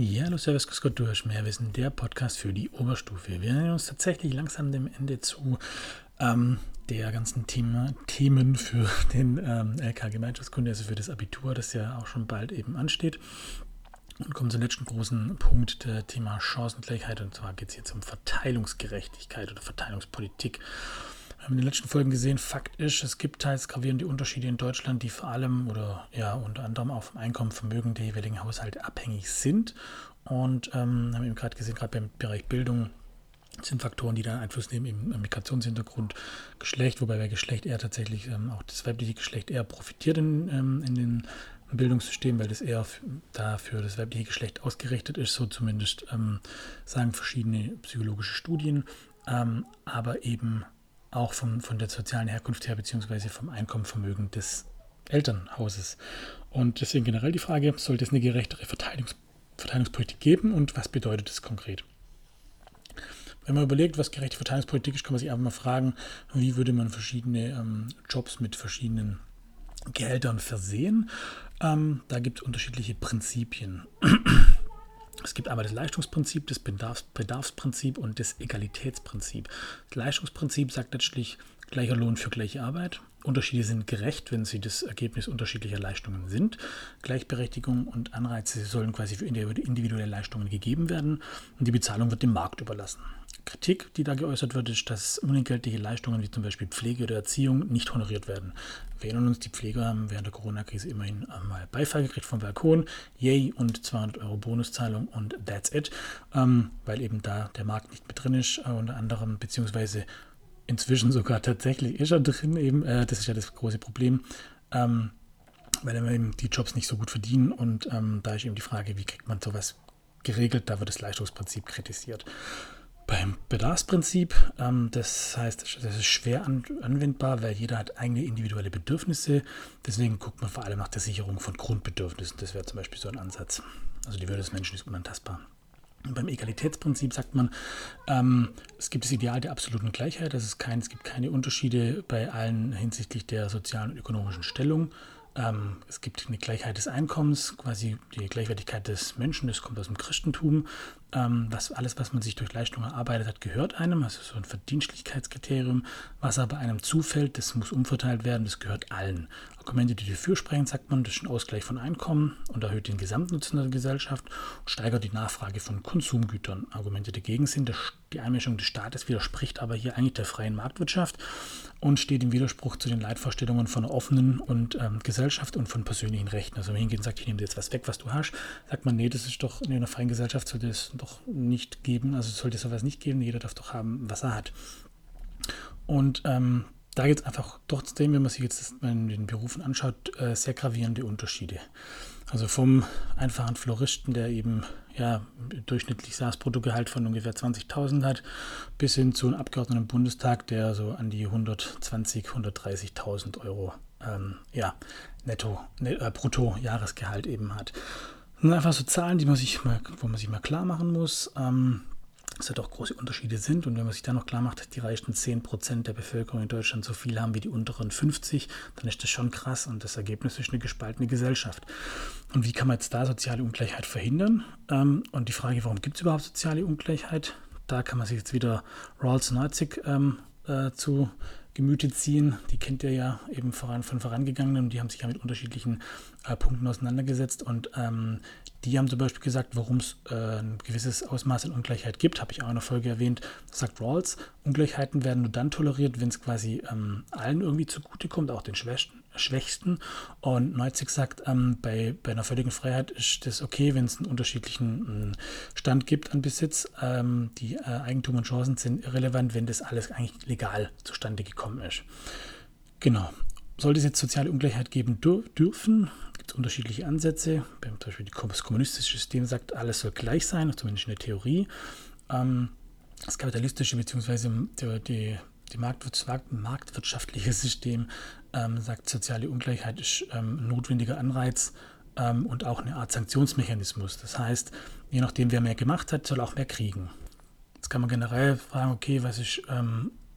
Ja, hallo Servus, grüß Gott, mehr Wissen, der Podcast für die Oberstufe. Wir nähern uns tatsächlich langsam dem Ende zu ähm, der ganzen Thema, Themen für den ähm, LK Gemeinschaftskunde, also für das Abitur, das ja auch schon bald eben ansteht. Und kommen zum letzten großen Punkt, der Thema Chancengleichheit. Und zwar geht es jetzt um Verteilungsgerechtigkeit oder Verteilungspolitik. Haben in den letzten Folgen gesehen, Fakt ist, es gibt teils gravierende Unterschiede in Deutschland, die vor allem oder ja unter anderem auch vom Einkommen, Vermögen der jeweiligen Haushalte abhängig sind. Und ähm, haben eben gerade gesehen, gerade beim Bereich Bildung sind Faktoren, die da Einfluss nehmen im Migrationshintergrund, Geschlecht, wobei bei Geschlecht eher tatsächlich ähm, auch das weibliche Geschlecht eher profitiert in, ähm, in den Bildungssystem, weil das eher da für das weibliche Geschlecht ausgerichtet ist, so zumindest ähm, sagen verschiedene psychologische Studien, ähm, aber eben auch vom, von der sozialen Herkunft her, beziehungsweise vom Einkommenvermögen des Elternhauses. Und deswegen generell die Frage, sollte es eine gerechtere Verteilungs Verteilungspolitik geben und was bedeutet das konkret? Wenn man überlegt, was gerechte Verteilungspolitik ist, kann man sich einfach mal fragen, wie würde man verschiedene ähm, Jobs mit verschiedenen Gehältern versehen. Ähm, da gibt es unterschiedliche Prinzipien. Es gibt einmal das Leistungsprinzip, das Bedarfs Bedarfsprinzip und das Egalitätsprinzip. Das Leistungsprinzip sagt letztlich gleicher Lohn für gleiche Arbeit. Unterschiede sind gerecht, wenn sie das Ergebnis unterschiedlicher Leistungen sind. Gleichberechtigung und Anreize sollen quasi für individuelle Leistungen gegeben werden und die Bezahlung wird dem Markt überlassen. Kritik, die da geäußert wird, ist, dass unentgeltliche Leistungen wie zum Beispiel Pflege oder Erziehung nicht honoriert werden. Wir erinnern uns, die Pfleger haben während der Corona-Krise immerhin mal Beifall gekriegt vom Balkon, yay, und 200 Euro Bonuszahlung und that's it, ähm, weil eben da der Markt nicht mit drin ist, äh, unter anderem, beziehungsweise inzwischen sogar tatsächlich ist er drin, eben, äh, das ist ja das große Problem. Ähm, weil eben die Jobs nicht so gut verdienen und ähm, da ist eben die Frage, wie kriegt man sowas geregelt, da wird das Leistungsprinzip kritisiert. Beim Bedarfsprinzip, ähm, das heißt, das ist schwer an, anwendbar, weil jeder hat eigene individuelle Bedürfnisse. Deswegen guckt man vor allem nach der Sicherung von Grundbedürfnissen. Das wäre zum Beispiel so ein Ansatz. Also die Würde des Menschen ist unantastbar. Und beim Egalitätsprinzip sagt man, ähm, es gibt das Ideal der absoluten Gleichheit. Das ist kein, es gibt keine Unterschiede bei allen hinsichtlich der sozialen und ökonomischen Stellung. Ähm, es gibt eine Gleichheit des Einkommens, quasi die Gleichwertigkeit des Menschen, das kommt aus dem Christentum. Ähm, was, alles, was man sich durch Leistung erarbeitet hat, gehört einem, also so ein Verdienstlichkeitskriterium. Was aber einem zufällt, das muss umverteilt werden, das gehört allen. Argumente, die dafür sprechen, sagt man, das ist ein Ausgleich von Einkommen und erhöht den Gesamtnutzen der Gesellschaft und steigert die Nachfrage von Konsumgütern. Argumente dagegen sind, die Einmischung des Staates widerspricht aber hier eigentlich der freien Marktwirtschaft und steht im Widerspruch zu den Leitvorstellungen von einer offenen und ähm, Gesellschaft und von persönlichen Rechten. Also wenn man hingeht und sagt, ich nehme dir jetzt was weg, was du hast, sagt man, nee, das ist doch in einer freien Gesellschaft sollte es doch nicht geben, also sollte es sowas nicht geben, jeder darf doch haben, was er hat. Und ähm, da gibt es einfach trotzdem, wenn man sich jetzt in den Berufen anschaut, äh, sehr gravierende Unterschiede. Also vom einfachen Floristen, der eben ja durchschnittlich Jahresbruttogehalt von ungefähr 20.000 hat, bis hin zu einem Abgeordneten im Bundestag, der so an die 120, 130.000 Euro ähm, ja, netto, ne, äh, brutto Jahresgehalt eben hat. Sind einfach so Zahlen, die man sich mal, wo man sich mal klar machen muss. Ähm, dass da doch große Unterschiede sind. Und wenn man sich dann noch klar macht, die reichsten 10% der Bevölkerung in Deutschland so viel haben wie die unteren 50, dann ist das schon krass und das Ergebnis ist eine gespaltene Gesellschaft. Und wie kann man jetzt da soziale Ungleichheit verhindern? Ähm, und die Frage, warum gibt es überhaupt soziale Ungleichheit? Da kann man sich jetzt wieder Rawls Neuzig ähm, äh, zu Gemüte ziehen. Die kennt ihr ja eben voran, von vorangegangenen die haben sich ja mit unterschiedlichen äh, Punkten auseinandergesetzt. Und ähm, die haben zum Beispiel gesagt, warum es äh, ein gewisses Ausmaß an Ungleichheit gibt, habe ich auch in der Folge erwähnt, sagt Rawls, Ungleichheiten werden nur dann toleriert, wenn es quasi ähm, allen irgendwie zugutekommt, auch den Schwächsten. Schwächsten. Und Neuzig sagt, ähm, bei, bei einer völligen Freiheit ist das okay, wenn es einen unterschiedlichen Stand gibt an Besitz. Ähm, die äh, Eigentum und Chancen sind irrelevant, wenn das alles eigentlich legal zustande gekommen ist. Genau. Sollte es jetzt soziale Ungleichheit geben dür dürfen, gibt unterschiedliche Ansätze. Zum Beispiel das kommunistische System sagt, alles soll gleich sein, zumindest in der Theorie. Ähm, das kapitalistische bzw. die, die die marktwirtschaftliche System ähm, sagt, soziale Ungleichheit ist ähm, ein notwendiger Anreiz und auch eine Art Sanktionsmechanismus. Das heißt, je nachdem, wer mehr gemacht hat, soll auch mehr kriegen. Jetzt kann man generell fragen, okay, was ist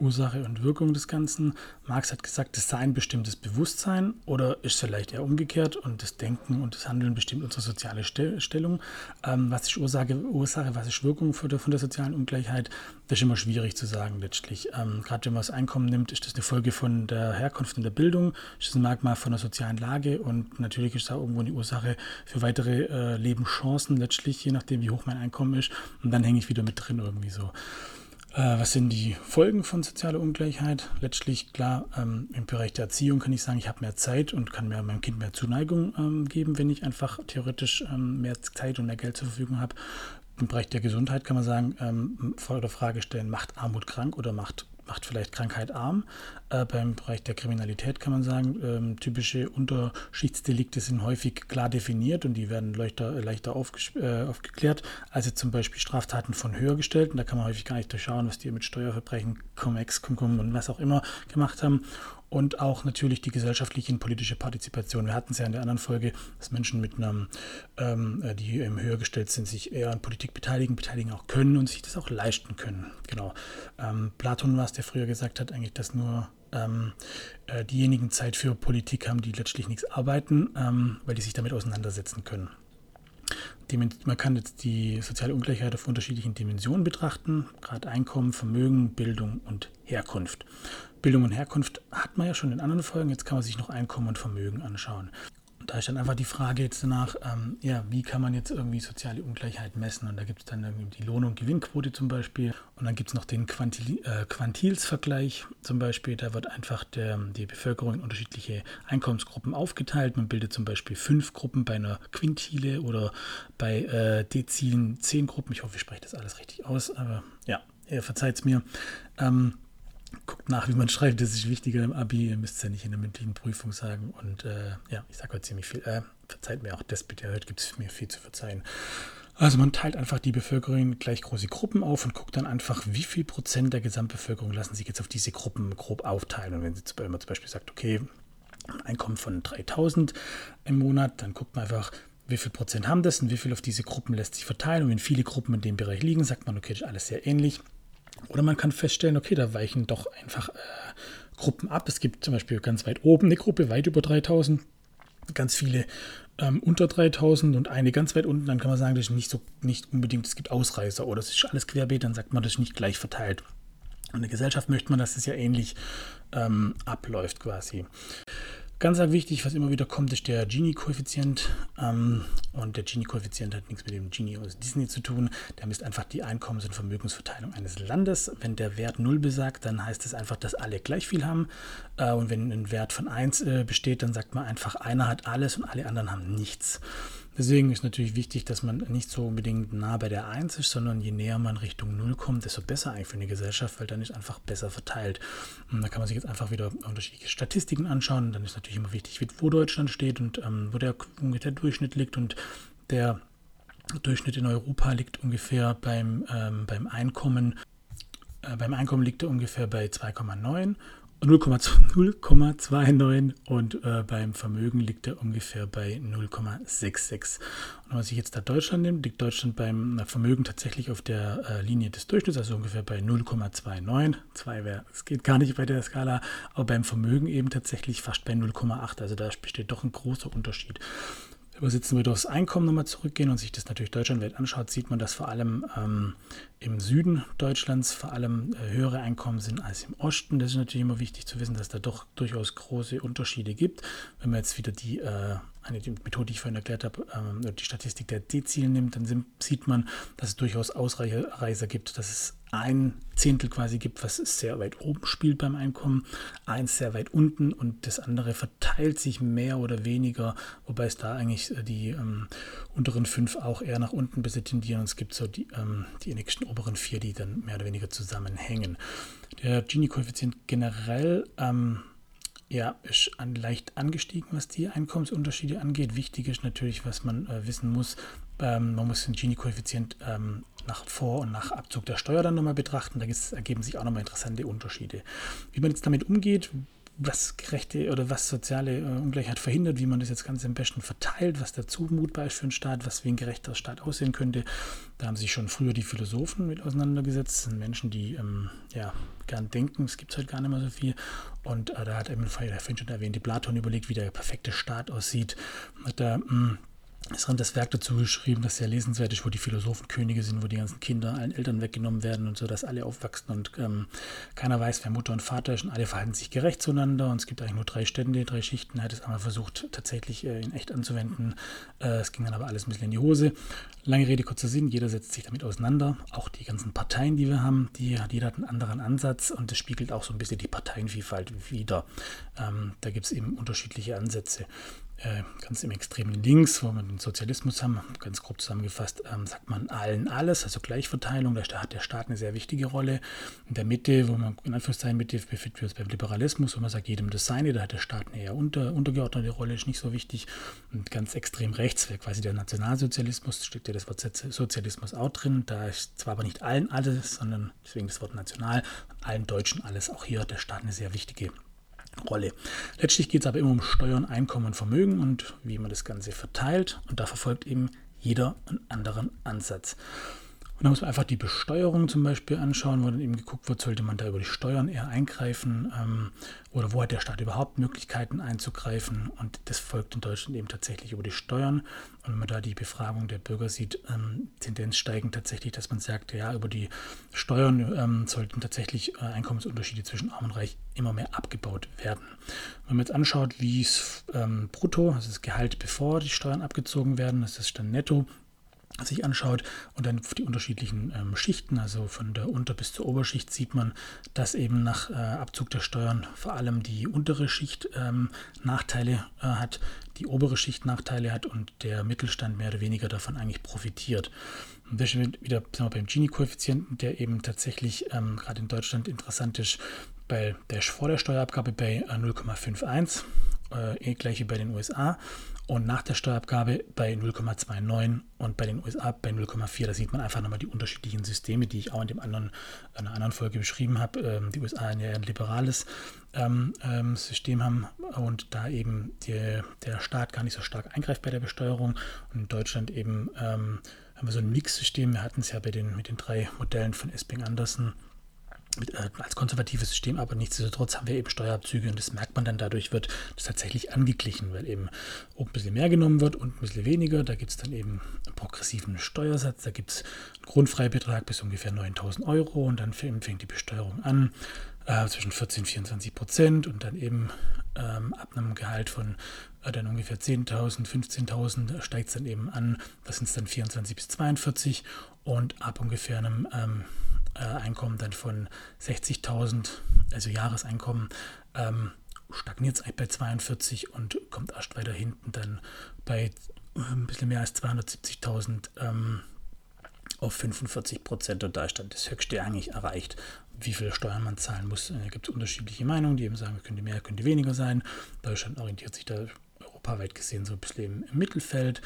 Ursache und Wirkung des Ganzen. Marx hat gesagt, es sei ein bestimmtes Bewusstsein oder ist vielleicht eher umgekehrt und das Denken und das Handeln bestimmt unsere soziale Stellung. Ähm, was ist Ursache, Ursache, was ist Wirkung von der, von der sozialen Ungleichheit? Das ist immer schwierig zu sagen letztlich. Ähm, Gerade wenn man das Einkommen nimmt, ist das eine Folge von der Herkunft und der Bildung, ist das ein Merkmal von der sozialen Lage und natürlich ist da irgendwo eine Ursache für weitere äh, Lebenschancen letztlich, je nachdem wie hoch mein Einkommen ist. Und dann hänge ich wieder mit drin irgendwie so. Äh, was sind die Folgen von sozialer Ungleichheit? Letztlich, klar, ähm, im Bereich der Erziehung kann ich sagen, ich habe mehr Zeit und kann mir meinem Kind mehr Zuneigung ähm, geben, wenn ich einfach theoretisch ähm, mehr Zeit und mehr Geld zur Verfügung habe. Im Bereich der Gesundheit kann man sagen, ähm, oder Frage stellen, macht Armut krank oder macht macht vielleicht Krankheit arm. Äh, beim Bereich der Kriminalität kann man sagen, ähm, typische Unterschichtsdelikte sind häufig klar definiert und die werden leichter, leichter äh, aufgeklärt als jetzt zum Beispiel Straftaten von Höhergestellten. Da kann man häufig gar nicht durchschauen, was die mit Steuerverbrechen, Cum-Ex, Cum-Cum und was auch immer gemacht haben und auch natürlich die gesellschaftliche und politische Partizipation. Wir hatten es ja in der anderen Folge, dass Menschen mit einem, ähm, äh, die ähm, höher gestellt sind, sich eher an Politik beteiligen, beteiligen auch können und sich das auch leisten können. Genau. Ähm, Platon war es, der früher gesagt hat, eigentlich, dass nur ähm, äh, diejenigen Zeit für Politik haben, die letztlich nichts arbeiten, ähm, weil die sich damit auseinandersetzen können. Man kann jetzt die soziale Ungleichheit auf unterschiedlichen Dimensionen betrachten, gerade Einkommen, Vermögen, Bildung und Herkunft. Bildung und Herkunft hat man ja schon in anderen Folgen, jetzt kann man sich noch Einkommen und Vermögen anschauen. Und da ist dann einfach die Frage jetzt danach, ähm, ja, wie kann man jetzt irgendwie soziale Ungleichheit messen? Und da gibt es dann irgendwie die Lohn- und Gewinnquote zum Beispiel. Und dann gibt es noch den Quantil äh, Quantils-Vergleich zum Beispiel. Da wird einfach der, die Bevölkerung in unterschiedliche Einkommensgruppen aufgeteilt. Man bildet zum Beispiel fünf Gruppen bei einer Quintile oder bei äh, Dezilen zehn Gruppen. Ich hoffe, ich spreche das alles richtig aus, aber ja, ihr verzeiht es mir. Ähm, guckt nach, wie man schreibt. Das ist wichtiger im Abi. Ihr müsst es ja nicht in der mündlichen Prüfung sagen. Und äh, ja, ich sage heute ziemlich viel. Äh, verzeiht mir auch das bitte. Heute gibt es mir viel zu verzeihen. Also man teilt einfach die Bevölkerung in gleich große Gruppen auf und guckt dann einfach, wie viel Prozent der Gesamtbevölkerung lassen sich jetzt auf diese Gruppen grob aufteilen. Und wenn, sie, man zum Beispiel sagt, okay, ein Einkommen von 3000 im Monat, dann guckt man einfach, wie viel Prozent haben das und wie viel auf diese Gruppen lässt sich verteilen. Und wenn viele Gruppen in dem Bereich liegen, sagt man, okay, das ist alles sehr ähnlich oder man kann feststellen, okay, da weichen doch einfach äh, Gruppen ab. Es gibt zum Beispiel ganz weit oben eine Gruppe, weit über 3000, ganz viele ähm, unter 3000 und eine ganz weit unten. Dann kann man sagen, das ist nicht, so, nicht unbedingt, es gibt Ausreißer oder es ist alles querbeet, dann sagt man, das ist nicht gleich verteilt. Und in der Gesellschaft möchte man, dass es ja ähnlich ähm, abläuft quasi. Ganz wichtig, was immer wieder kommt, ist der Gini-Koeffizient. Ähm, und der Gini-Koeffizient hat nichts mit dem Gini aus Disney zu tun. Der misst einfach die Einkommens- und Vermögensverteilung eines Landes. Wenn der Wert 0 besagt, dann heißt es einfach, dass alle gleich viel haben. Äh, und wenn ein Wert von 1 äh, besteht, dann sagt man einfach, einer hat alles und alle anderen haben nichts. Deswegen ist natürlich wichtig, dass man nicht so unbedingt nah bei der 1 ist, sondern je näher man Richtung 0 kommt, desto besser eigentlich für eine Gesellschaft, weil dann ist einfach besser verteilt. Und da kann man sich jetzt einfach wieder unterschiedliche Statistiken anschauen. Dann ist natürlich immer wichtig, wo Deutschland steht und ähm, wo der, der Durchschnitt liegt. Und der Durchschnitt in Europa liegt ungefähr beim, ähm, beim Einkommen. Äh, beim Einkommen liegt er ungefähr bei 2,9 0,29 und äh, beim Vermögen liegt er ungefähr bei 0,66. Und wenn man sich jetzt da Deutschland nimmt, liegt Deutschland beim Vermögen tatsächlich auf der äh, Linie des Durchschnitts, also ungefähr bei 0,29. 2 wäre, es geht gar nicht bei der Skala, aber beim Vermögen eben tatsächlich fast bei 0,8. Also da besteht doch ein großer Unterschied übersetzen wir durchs Einkommen nochmal zurückgehen und sich das natürlich deutschlandweit anschaut, sieht man, dass vor allem ähm, im Süden Deutschlands vor allem äh, höhere Einkommen sind als im Osten. Das ist natürlich immer wichtig zu wissen, dass da doch durchaus große Unterschiede gibt. Wenn man jetzt wieder die äh, eine Methode, die ich vorhin erklärt habe, ähm, die Statistik der Dezilen nimmt, dann sieht man, dass es durchaus Ausreißer gibt, dass es ein Zehntel quasi gibt, was sehr weit oben spielt beim Einkommen, eins sehr weit unten und das andere verteilt sich mehr oder weniger, wobei es da eigentlich äh, die ähm, unteren fünf auch eher nach unten bis tendieren und es gibt so die, ähm, die nächsten oberen vier, die dann mehr oder weniger zusammenhängen. Der Gini-Koeffizient generell ähm, ja, ist an, leicht angestiegen, was die Einkommensunterschiede angeht. Wichtig ist natürlich, was man äh, wissen muss, ähm, man muss den Gini-Koeffizient ähm, nach Vor- und nach Abzug der Steuer dann nochmal betrachten. Da ergeben sich auch nochmal interessante Unterschiede. Wie man jetzt damit umgeht, was gerechte oder was soziale äh, Ungleichheit verhindert, wie man das jetzt ganz am besten verteilt, was da zumutbar ist für einen Staat, was wie ein gerechter Staat aussehen könnte. Da haben sich schon früher die Philosophen mit auseinandergesetzt. Sind Menschen, die ähm, ja, gern denken, es gibt halt gar nicht mehr so viel. Und äh, da hat eben der vorhin schon erwähnte Platon überlegt, wie der perfekte Staat aussieht. Hat da mh, ist dran das Werk dazu geschrieben, das sehr lesenswert ist, wo die Philosophen Könige sind, wo die ganzen Kinder allen Eltern weggenommen werden und so, dass alle aufwachsen und ähm, keiner weiß, wer Mutter und Vater ist und alle verhalten sich gerecht zueinander und es gibt eigentlich nur drei Stände, drei Schichten. Er hat es einmal versucht, tatsächlich äh, in echt anzuwenden. Äh, es ging dann aber alles ein bisschen in die Hose. Lange Rede, kurzer Sinn, jeder setzt sich damit auseinander. Auch die ganzen Parteien, die wir haben, die, jeder hat einen anderen Ansatz und das spiegelt auch so ein bisschen die Parteienvielfalt wider. Ähm, da gibt es eben unterschiedliche Ansätze. Äh, ganz im extremen Links, wo wir den Sozialismus haben, ganz grob zusammengefasst, ähm, sagt man allen alles, also Gleichverteilung, da hat der Staat eine sehr wichtige Rolle. In der Mitte, wo man in Anführungszeichen Mitte befinden wir uns beim Liberalismus, wo man sagt, jedem das Seine, da hat der Staat eine eher unter, untergeordnete Rolle, ist nicht so wichtig. Und ganz extrem rechts wäre quasi der Nationalsozialismus, steckt ja das Wort Sozialismus auch drin, da ist zwar aber nicht allen alles, sondern deswegen das Wort national, allen Deutschen alles, auch hier hat der Staat eine sehr wichtige Rolle. Rolle. Letztlich geht es aber immer um Steuern, Einkommen und Vermögen und wie man das Ganze verteilt. Und da verfolgt eben jeder einen anderen Ansatz. Und da muss man einfach die Besteuerung zum Beispiel anschauen, wo dann eben geguckt wird, sollte man da über die Steuern eher eingreifen ähm, oder wo hat der Staat überhaupt Möglichkeiten einzugreifen. Und das folgt in Deutschland eben tatsächlich über die Steuern. Und wenn man da die Befragung der Bürger sieht, ähm, Tendenz steigend tatsächlich, dass man sagt, ja, über die Steuern ähm, sollten tatsächlich äh, Einkommensunterschiede zwischen Arm und Reich immer mehr abgebaut werden. Wenn man jetzt anschaut, wie es ähm, brutto, also das Gehalt bevor die Steuern abgezogen werden, das ist dann netto, sich anschaut und dann die unterschiedlichen ähm, Schichten, also von der Unter- bis zur Oberschicht, sieht man, dass eben nach äh, Abzug der Steuern vor allem die untere Schicht ähm, Nachteile äh, hat, die obere Schicht Nachteile hat und der Mittelstand mehr oder weniger davon eigentlich profitiert. Und das ist wieder wir, beim Gini-Koeffizienten, der eben tatsächlich ähm, gerade in Deutschland interessant ist, bei der vor der Steuerabgabe bei 0,51, äh, äh, gleich bei den USA und nach der Steuerabgabe bei 0,29 und bei den USA bei 0,4. Da sieht man einfach nochmal die unterschiedlichen Systeme, die ich auch in, dem anderen, in einer anderen Folge beschrieben habe. Ähm, die USA ein ja ein liberales ähm, ähm, System haben und da eben die, der Staat gar nicht so stark eingreift bei der Besteuerung. Und in Deutschland eben ähm, haben wir so ein Mix-System. Wir hatten es ja bei den, mit den drei Modellen von Esping Andersen als konservatives System, aber nichtsdestotrotz haben wir eben Steuerabzüge und das merkt man dann, dadurch wird das tatsächlich angeglichen, weil eben oben ein bisschen mehr genommen wird und ein bisschen weniger. Da gibt es dann eben einen progressiven Steuersatz, da gibt es einen Grundfreibetrag bis ungefähr 9000 Euro und dann fängt die Besteuerung an äh, zwischen 14 und 24 Prozent und dann eben ähm, ab einem Gehalt von äh, dann ungefähr 10.000, 15.000 steigt es dann eben an, das sind es dann 24 bis 42 und ab ungefähr einem ähm, äh, Einkommen dann von 60.000, also Jahreseinkommen, ähm, stagniert es bei 42 und kommt erst weiter hinten dann bei äh, ein bisschen mehr als 270.000 ähm, auf 45 Prozent und da ist dann das Höchste eigentlich erreicht, wie viel Steuern man zahlen muss. Da gibt es unterschiedliche Meinungen, die eben sagen, könnte mehr, könnte weniger sein. Deutschland orientiert sich da europaweit gesehen so ein bisschen im Mittelfeld.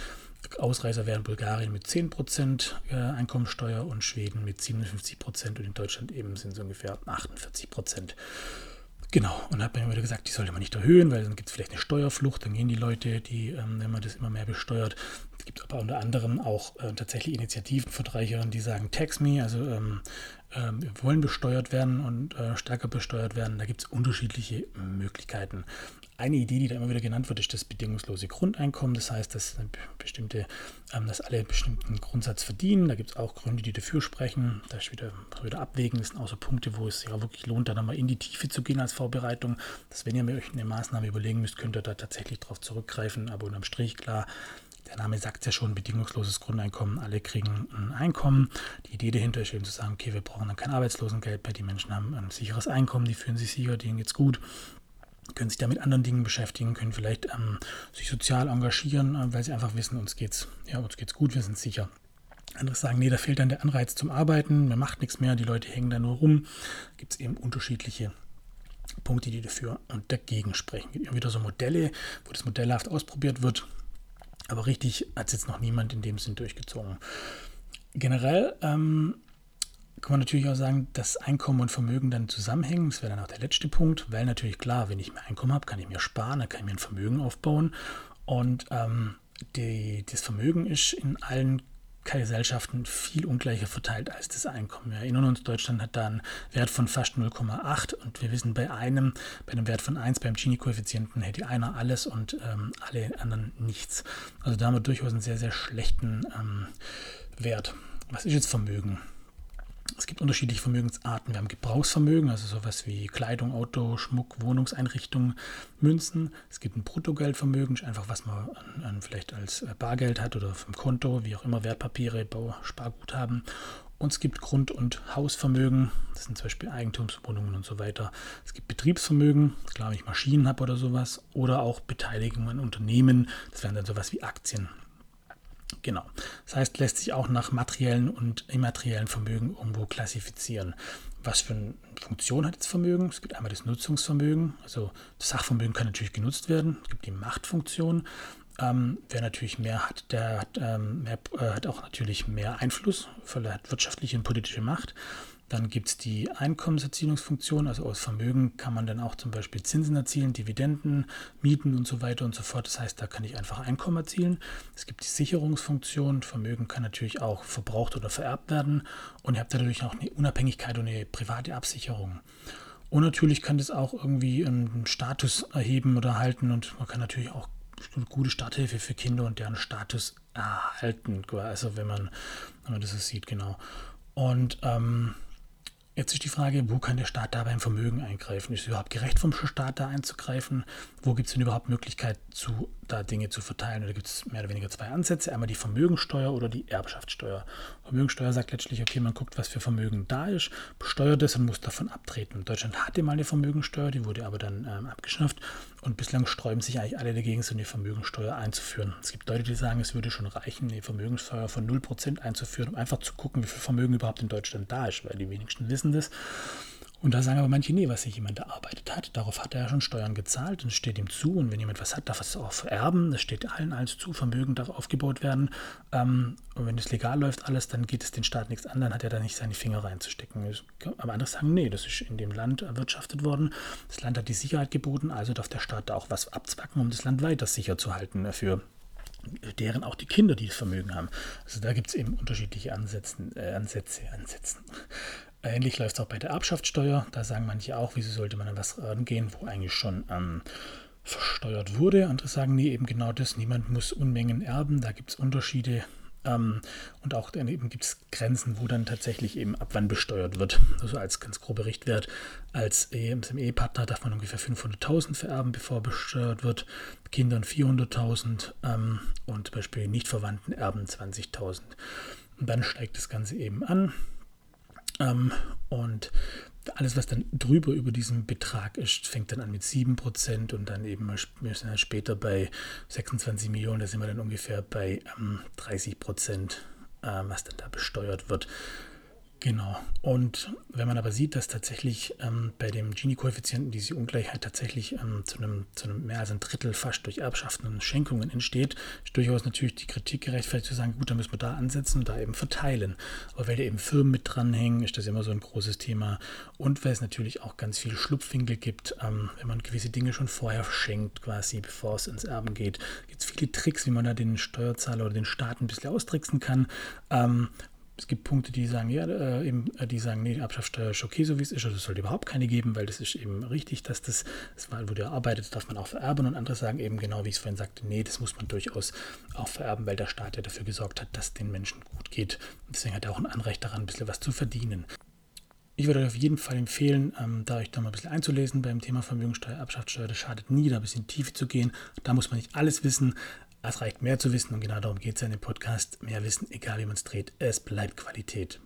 Ausreißer wären Bulgarien mit 10% äh, Einkommensteuer und Schweden mit 57% und in Deutschland eben sind es ungefähr 48%. Genau, und hat man immer wieder gesagt, die sollte man nicht erhöhen, weil dann gibt es vielleicht eine Steuerflucht, dann gehen die Leute, die, ähm, wenn man das immer mehr besteuert. Es gibt aber unter anderem auch äh, tatsächlich Initiativen von Reicheren, die sagen, tax me, also ähm, äh, wir wollen besteuert werden und äh, stärker besteuert werden. Da gibt es unterschiedliche Möglichkeiten. Eine Idee, die da immer wieder genannt wird, ist das bedingungslose Grundeinkommen. Das heißt, dass, bestimmte, ähm, dass alle bestimmten Grundsatz verdienen. Da gibt es auch Gründe, die dafür sprechen. Da ist wieder, wieder abwägen. Das sind auch so Punkte, wo es sich ja wirklich lohnt, da nochmal in die Tiefe zu gehen als Vorbereitung. Dass wenn ihr euch eine Maßnahme überlegen müsst, könnt ihr da tatsächlich darauf zurückgreifen. Aber unterm Strich klar, der Name sagt ja schon, bedingungsloses Grundeinkommen, alle kriegen ein Einkommen. Die Idee dahinter ist eben zu sagen, okay, wir brauchen dann kein Arbeitslosengeld mehr, die Menschen haben ein sicheres Einkommen, die fühlen sich sicher, denen geht's gut können sich da mit anderen Dingen beschäftigen, können vielleicht ähm, sich sozial engagieren, äh, weil sie einfach wissen, uns geht's, ja, uns geht's gut, wir sind sicher. Andere sagen, nee, da fehlt dann der Anreiz zum Arbeiten, man macht nichts mehr, die Leute hängen da nur rum. Gibt es eben unterschiedliche Punkte, die dafür und dagegen sprechen. Es gibt immer wieder so Modelle, wo das modellhaft ausprobiert wird, aber richtig hat es jetzt noch niemand in dem Sinn durchgezogen. Generell ähm, kann man natürlich auch sagen, dass Einkommen und Vermögen dann zusammenhängen. Das wäre dann auch der letzte Punkt, weil natürlich klar, wenn ich mehr Einkommen habe, kann ich mir sparen, dann kann ich mir ein Vermögen aufbauen. Und ähm, die, das Vermögen ist in allen Gesellschaften viel ungleicher verteilt als das Einkommen. Wir erinnern uns, Deutschland hat da einen Wert von fast 0,8 und wir wissen, bei einem, bei einem Wert von 1, beim Gini-Koeffizienten hätte einer alles und ähm, alle anderen nichts. Also da haben wir durchaus einen sehr, sehr schlechten ähm, Wert. Was ist jetzt Vermögen? Es gibt unterschiedliche Vermögensarten. Wir haben Gebrauchsvermögen, also sowas wie Kleidung, Auto, Schmuck, Wohnungseinrichtungen, Münzen. Es gibt ein Bruttogeldvermögen, einfach was man an, an vielleicht als äh, Bargeld hat oder vom Konto, wie auch immer, Wertpapiere, Bau, Sparguthaben. Und es gibt Grund- und Hausvermögen, das sind zum Beispiel Eigentumswohnungen und so weiter. Es gibt Betriebsvermögen, klar, wenn ich Maschinen habe oder sowas, oder auch Beteiligungen an Unternehmen, das wären dann sowas wie Aktien. Genau. Das heißt, lässt sich auch nach materiellen und immateriellen Vermögen irgendwo klassifizieren. Was für eine Funktion hat das Vermögen? Es gibt einmal das Nutzungsvermögen, also das Sachvermögen kann natürlich genutzt werden. Es gibt die Machtfunktion. Ähm, wer natürlich mehr hat, der hat, ähm, mehr, äh, hat auch natürlich mehr Einfluss, hat wirtschaftliche und politische Macht. Dann gibt es die Einkommenserzielungsfunktion, also aus Vermögen kann man dann auch zum Beispiel Zinsen erzielen, Dividenden, Mieten und so weiter und so fort. Das heißt, da kann ich einfach Einkommen erzielen. Es gibt die Sicherungsfunktion, Vermögen kann natürlich auch verbraucht oder vererbt werden und ihr habt dadurch auch eine Unabhängigkeit und eine private Absicherung. Und natürlich kann das auch irgendwie einen Status erheben oder halten und man kann natürlich auch eine gute Starthilfe für Kinder und deren Status erhalten, also wenn man, wenn man das so sieht, genau. Und ähm, Jetzt ist die Frage, wo kann der Staat da beim Vermögen eingreifen? Ist es überhaupt gerecht vom Staat da einzugreifen? Wo gibt es denn überhaupt Möglichkeit, zu, da Dinge zu verteilen? Oder gibt es mehr oder weniger zwei Ansätze? Einmal die Vermögensteuer oder die Erbschaftssteuer. Vermögensteuer sagt letztlich, okay, man guckt, was für Vermögen da ist, besteuert es und muss davon abtreten. Deutschland hatte mal eine Vermögensteuer, die wurde aber dann ähm, abgeschafft. Und bislang sträuben sich eigentlich alle dagegen, so eine Vermögensteuer einzuführen. Es gibt Leute, die sagen, es würde schon reichen, eine Vermögenssteuer von 0% einzuführen, um einfach zu gucken, wie viel Vermögen überhaupt in Deutschland da ist, weil die wenigsten wissen das. Und da sagen aber manche, nee, was sich jemand erarbeitet hat, darauf hat er ja schon Steuern gezahlt und es steht ihm zu. Und wenn jemand was hat, darf es auch vererben. Es steht allen alles zu, Vermögen darf aufgebaut werden. Ähm, und wenn es legal läuft alles, dann geht es den Staat nichts an, dann hat er da nicht seine Finger reinzustecken. Aber andere sagen, nee, das ist in dem Land erwirtschaftet worden. Das Land hat die Sicherheit geboten, also darf der Staat da auch was abzwacken, um das Land weiter sicher zu halten für deren auch die Kinder, die das Vermögen haben. Also da gibt es eben unterschiedliche Ansätzen, äh, Ansätze, Ansätzen. Ähnlich läuft es auch bei der Erbschaftssteuer. Da sagen manche auch, wieso sollte man an was rangehen, wo eigentlich schon ähm, versteuert wurde. Andere sagen, nee, eben genau das. Niemand muss Unmengen erben. Da gibt es Unterschiede. Ähm, und auch dann eben gibt es Grenzen, wo dann tatsächlich eben ab wann besteuert wird. Also als ganz grober Richtwert, als Ehepartner darf man ungefähr 500.000 vererben, bevor besteuert wird. Kindern 400.000 ähm, und zum Beispiel nicht verwandten Erben 20.000. Und dann steigt das Ganze eben an. Ähm, und alles, was dann drüber über diesem Betrag ist, fängt dann an mit 7% und dann eben später bei 26 Millionen, da sind wir dann ungefähr bei ähm, 30%, äh, was dann da besteuert wird. Genau. Und wenn man aber sieht, dass tatsächlich ähm, bei dem Gini-Koeffizienten diese Ungleichheit tatsächlich ähm, zu, einem, zu einem mehr als ein Drittel fast durch Erbschaften und Schenkungen entsteht, ist durchaus natürlich die Kritik gerechtfertigt zu sagen, gut, dann müssen wir da ansetzen und da eben verteilen. Aber weil da eben Firmen mit dranhängen, ist das immer so ein großes Thema. Und weil es natürlich auch ganz viele Schlupfwinkel gibt, ähm, wenn man gewisse Dinge schon vorher schenkt, quasi bevor es ins Erben geht, gibt es viele Tricks, wie man da den Steuerzahler oder den Staat ein bisschen austricksen kann. Es gibt Punkte, die sagen, ja, äh, eben, äh, die sagen, nee, die Erbschaftssteuer ist okay, so wie es ist, also es sollte überhaupt keine geben, weil das ist eben richtig, dass das, das wo der arbeitet, darf man auch vererben und andere sagen eben genau, wie ich es vorhin sagte, nee, das muss man durchaus auch vererben, weil der Staat ja dafür gesorgt hat, dass den Menschen gut geht. Und deswegen hat er auch ein Anrecht daran, ein bisschen was zu verdienen. Ich würde euch auf jeden Fall empfehlen, ähm, da euch da mal ein bisschen einzulesen beim Thema Vermögensteuer, Erbschaftssteuer. Das schadet nie, da ein bisschen in die Tiefe zu gehen. Da muss man nicht alles wissen, es reicht mehr zu wissen und genau darum geht es ja in dem Podcast. Mehr Wissen, egal wie man es dreht, es bleibt Qualität.